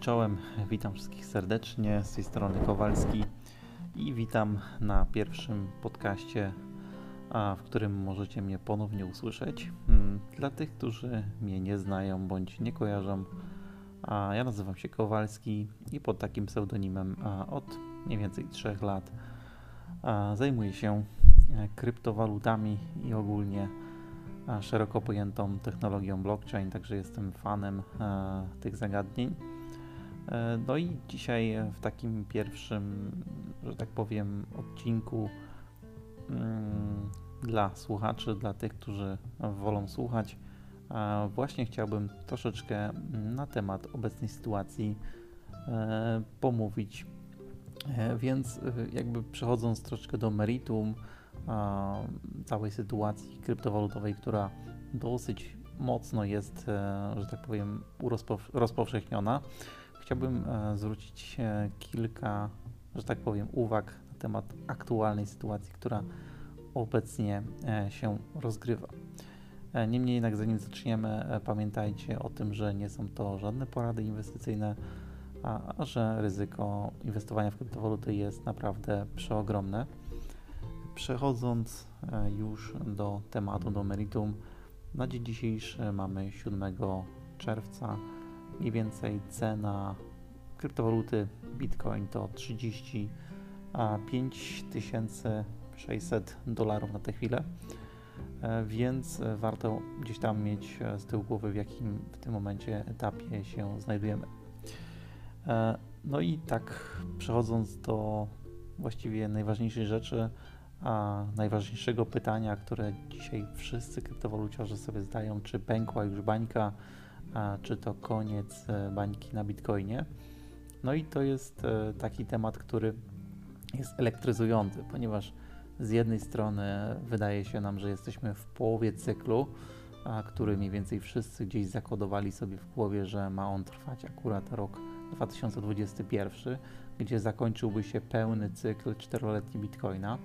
czołem, witam wszystkich serdecznie, z tej strony Kowalski i witam na pierwszym podcaście, w którym możecie mnie ponownie usłyszeć. Mm, dla tych, którzy mnie nie znają bądź nie kojarzą, ja nazywam się Kowalski i pod takim pseudonimem od mniej więcej 3 lat zajmuję się e, kryptowalutami i ogólnie szeroko pojętą technologią blockchain, także jestem fanem e, tych zagadnień. E, no i dzisiaj w takim pierwszym, że tak powiem, odcinku mm, dla słuchaczy, dla tych, którzy wolą słuchać, właśnie chciałbym troszeczkę na temat obecnej sytuacji e, pomówić. Więc jakby przechodząc troszeczkę do meritum, całej sytuacji kryptowalutowej, która dosyć mocno jest, e, że tak powiem, rozpowszechniona, chciałbym e, zwrócić kilka, że tak powiem, uwag na temat aktualnej sytuacji, która obecnie e, się rozgrywa. Niemniej jednak, zanim zaczniemy, pamiętajcie o tym, że nie są to żadne porady inwestycyjne, a że ryzyko inwestowania w kryptowaluty jest naprawdę przeogromne. Przechodząc e, już do tematu, do meritum, na dzień dzisiejszy mamy 7 czerwca. Mniej więcej cena kryptowaluty Bitcoin to 35 600 dolarów na tę chwilę, e, więc warto gdzieś tam mieć e, z tyłu głowy, w jakim w tym momencie etapie się znajdujemy. No i tak przechodząc do właściwie najważniejszej rzeczy, a najważniejszego pytania, które dzisiaj wszyscy kryptowaluciarze sobie zdają, czy pękła już bańka, czy to koniec e, bańki na Bitcoinie. No i to jest e, taki temat, który jest elektryzujący, ponieważ z jednej strony wydaje się nam, że jesteśmy w połowie cyklu, a który mniej więcej wszyscy gdzieś zakodowali sobie w głowie, że ma on trwać akurat rok 2021, gdzie zakończyłby się pełny cykl czteroletni Bitcoina.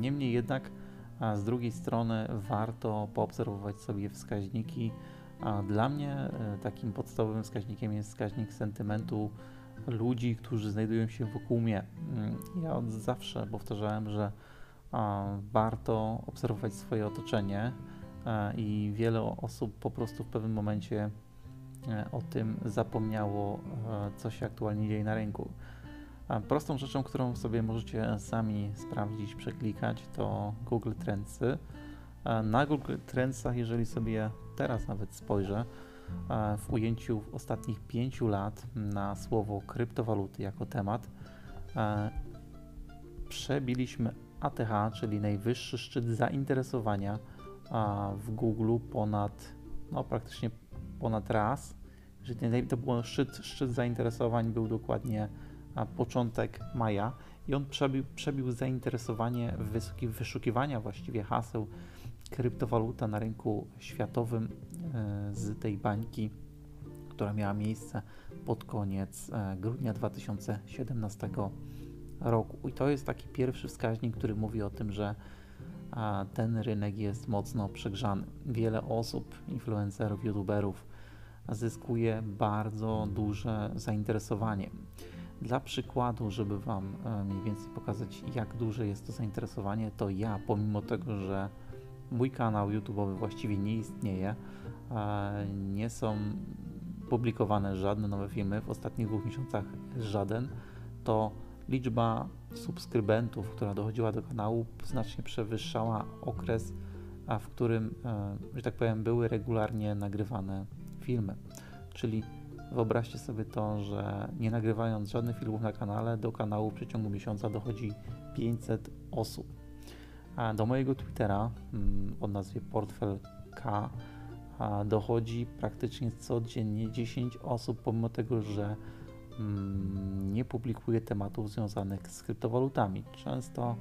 Niemniej jednak z drugiej strony warto poobserwować sobie wskaźniki. Dla mnie e, takim podstawowym wskaźnikiem jest wskaźnik sentymentu ludzi, którzy znajdują się wokół mnie. Mm, ja od zawsze powtarzałem, że warto obserwować swoje otoczenie i wiele osób po prostu w pewnym momencie e, o tym zapomniało, e, co się aktualnie dzieje na rynku. Prostą rzeczą, którą sobie możecie sami sprawdzić, przeklikać, to Google Trendsy. Na Google Trendsach, jeżeli sobie teraz nawet spojrzę, w ujęciu w ostatnich pięciu lat na słowo kryptowaluty jako temat, przebiliśmy ATH, czyli najwyższy szczyt zainteresowania w Google ponad, no praktycznie ponad raz. Jeżeli to był szczyt, szczyt zainteresowań był dokładnie początek maja i on przebił, przebił zainteresowanie wyszukiwania właściwie haseł kryptowaluta na rynku światowym e, z tej bańki, która miała miejsce pod koniec e, grudnia 2017 roku. I to jest taki pierwszy wskaźnik, który mówi o tym, że ten rynek jest mocno przegrzany. Wiele osób, influencerów, youtuberów zyskuje bardzo duże zainteresowanie. Dla przykładu, żeby Wam e, mniej więcej pokazać, jak duże jest to zainteresowanie, to ja, pomimo tego, że mój kanał YouTube'owy właściwie nie istnieje, e, nie są publikowane żadne nowe filmy, w ostatnich dwóch miesiącach żaden, to liczba subskrybentów, która dochodziła do kanału, znacznie przewyższała okres, w którym, e, że tak powiem, były regularnie nagrywane filmy. Czyli Wyobraźcie sobie to, że nie nagrywając żadnych filmów na kanale, do kanału w przeciągu miesiąca dochodzi 500 osób. Do mojego Twittera mm, o nazwie Portfel K dochodzi praktycznie codziennie 10 osób, pomimo tego, że mm, nie publikuję tematów związanych z kryptowalutami. Często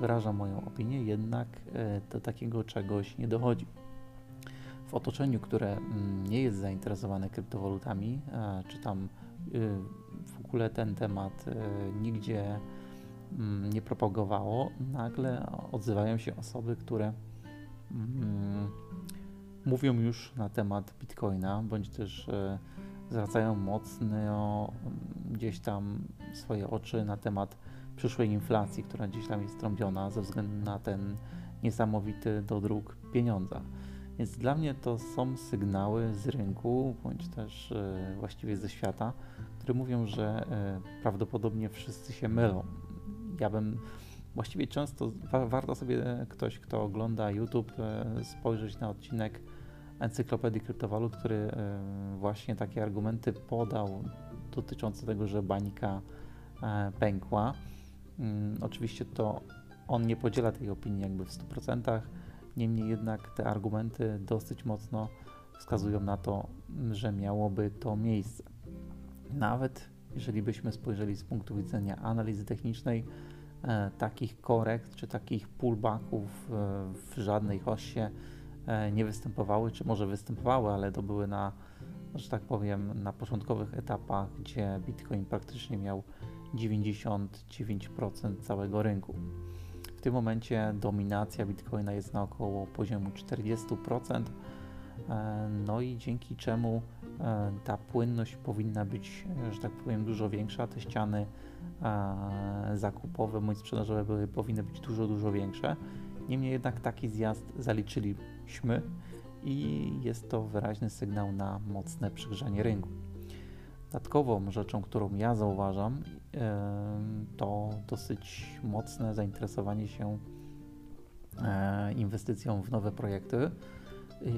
wyrażam moją opinię, jednak e, do takiego czegoś nie dochodzi w otoczeniu, które mm, nie jest zainteresowane kryptowalutami, e, czy tam y, w ogóle ten temat e, nigdzie mm, nie propagowało, nagle odzywają się osoby, które mm, mówią już na temat Bitcoina, bądź też e, zwracają mocno gdzieś tam swoje oczy na temat przyszłej inflacji, która gdzieś tam jest trąbiona ze względu na ten niesamowity dodruk pieniądza. Więc dla mnie to są sygnały z rynku, bądź też e, właściwie ze świata, które mówią, że e, prawdopodobnie wszyscy się mylą. Ja bym właściwie często, wa warto sobie ktoś, kto ogląda YouTube, e, spojrzeć na odcinek Encyklopedii Kryptowalut, który właśnie takie argumenty podał dotyczące tego, że bańka pękła. Mm, oczywiście to on nie podziela tej opinii jakby w 100%, niemniej jednak te argumenty dosyć mocno wskazują na to, że miałoby to miejsce. Nawet jeżeli byśmy spojrzeli z punktu widzenia analizy technicznej, e, takich korekt czy takich pullbacków e, w żadnej hoście e, nie występowały, czy może występowały, ale to były na, że tak powiem, na początkowych etapach, gdzie Bitcoin praktycznie miał 99% całego rynku. W tym momencie dominacja Bitcoina jest na około poziomu 40%, e, no i dzięki czemu e, ta płynność powinna być, że tak powiem, dużo większa. Te ściany e, zakupowe bądź sprzedażowe były, powinny być dużo, dużo większe. Niemniej jednak taki zjazd zaliczyliśmy i jest to wyraźny sygnał na mocne przygrzanie rynku. Dodatkową rzeczą, którą ja zauważam, to dosyć mocne zainteresowanie się e, inwestycją w nowe projekty.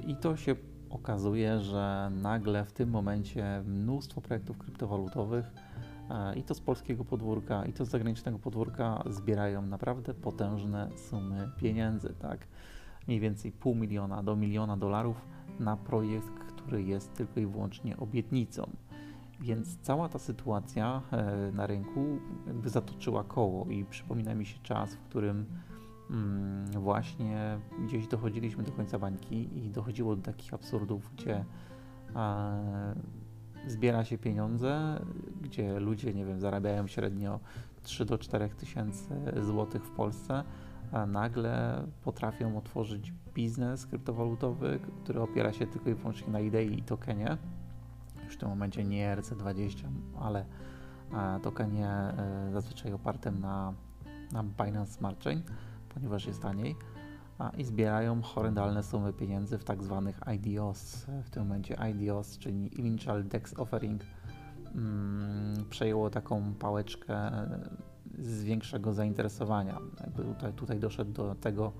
I to się okazuje, że nagle w tym momencie mnóstwo projektów kryptowalutowych e, i to z polskiego podwórka, i to z zagranicznego podwórka zbierają naprawdę potężne sumy pieniędzy, tak? Mniej więcej pół miliona do miliona dolarów na projekt, który jest tylko i wyłącznie obietnicą. Więc cała ta sytuacja e, na rynku jakby zatoczyła koło i przypomina mi się czas, w którym właśnie gdzieś dochodziliśmy do końca bańki i dochodziło do takich absurdów, gdzie e, zbiera się pieniądze, gdzie ludzie, nie wiem, zarabiają średnio 3 do 4 tysięcy złotych w Polsce, a nagle potrafią otworzyć biznes kryptowalutowy, który opiera się tylko i wyłącznie na idei i tokenie. W tym momencie nie RC20, ale e, tokenie e, zazwyczaj opartym na, na Binance Smart Chain, ponieważ jest taniej i zbierają horrendalne sumy pieniędzy w tak zwanych IDOs. W tym momencie IDOs, czyli Initial Dex Offering, mm, przejęło taką pałeczkę e, z większego zainteresowania. Jakby tutaj, tutaj doszedł do tego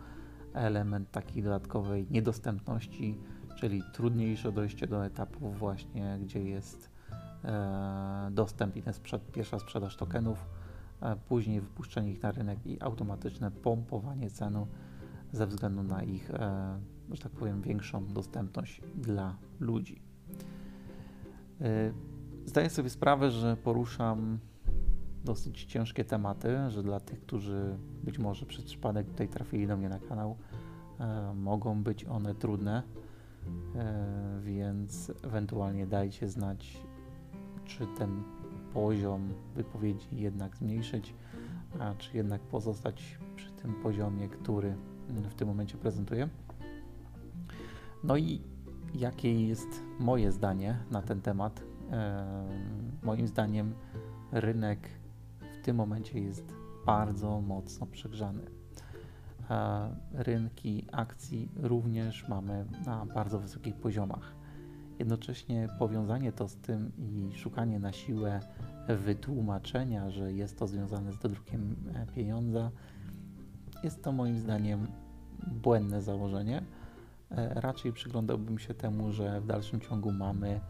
element takiej dodatkowej niedostępności czyli trudniejsze dojście do etapu właśnie, gdzie jest e, dostęp i sprzed, pierwsza sprzedaż tokenów, później wypuszczenie ich na rynek i automatyczne pompowanie cenu ze względu na ich, e, że tak powiem, większą dostępność dla ludzi. E, zdaję sobie sprawę, że poruszam dosyć ciężkie tematy, że dla tych, którzy być może przez przypadek tutaj trafili do mnie na kanał, e, mogą być one trudne więc ewentualnie dajcie znać, czy ten poziom wypowiedzi jednak zmniejszyć, a czy jednak pozostać przy tym poziomie, który w tym momencie prezentuję. No i jakie jest moje zdanie na ten temat? E, moim zdaniem rynek w tym momencie jest bardzo mocno przegrzany rynki akcji również mamy na bardzo wysokich poziomach. Jednocześnie powiązanie to z tym i szukanie na siłę wytłumaczenia, że jest to związane z dodrukiem e, pieniądza, jest to moim zdaniem błędne założenie. E, raczej przyglądałbym się temu, że w dalszym ciągu mamy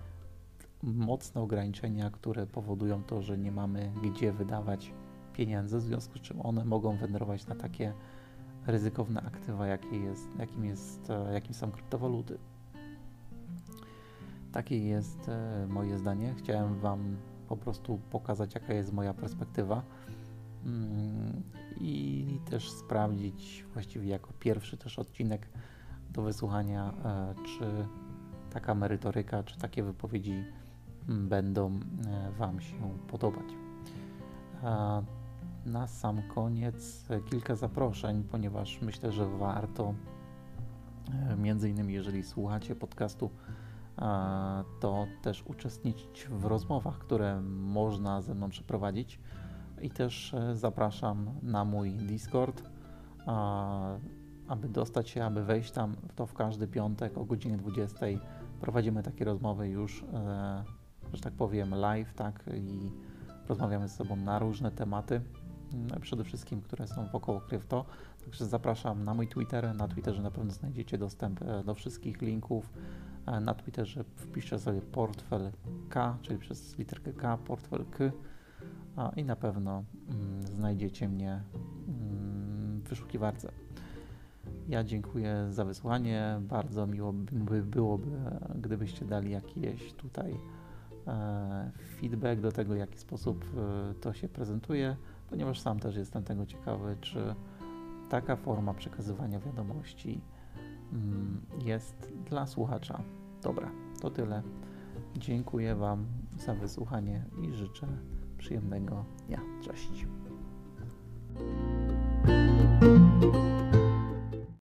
mocne ograniczenia, które powodują to, że nie mamy gdzie wydawać pieniędzy, w związku z czym one mogą wędrować na takie ryzykowne aktywa, jakie jest, jakim, jest, e, jakim są kryptowaluty. Takie jest e, moje zdanie. Chciałem Wam po prostu pokazać, jaka jest moja perspektywa mm, i też sprawdzić właściwie jako pierwszy też odcinek do wysłuchania, e, czy taka merytoryka, czy takie wypowiedzi mm, będą Wam się podobać na sam koniec kilka zaproszeń, ponieważ myślę, że warto, e, między innymi jeżeli słuchacie podcastu e, to też uczestniczyć w rozmowach, które można ze mną przeprowadzić. I też e, zapraszam na mój Discord, aby dostać się, aby wejść tam, to w każdy piątek o godzinie 20 prowadzimy takie rozmowy już, e, że tak powiem, live, tak, i rozmawiamy z sobą na różne tematy, mm, przede wszystkim, które są wokoło krypto. Także zapraszam na mój Twitter. Na Twitterze na pewno znajdziecie dostęp e, do wszystkich linków. E, Na Twitterze wpiszcie sobie portfel K, czyli przez literkę K, portfel K i na pewno mm, znajdziecie mnie mm, w wyszukiwarce. Ja dziękuję za wysłanie. Bardzo miło by byłoby, gdybyście dali jakiś tutaj e, feedback do tego, w jaki sposób e, to się prezentuje, ponieważ sam też jestem tego ciekawy, czy taka forma przekazywania wiadomości Mm, jest dla słuchacza dobra. To tyle. Dziękuję Wam za wysłuchanie i życzę przyjemnego dnia. Cześć.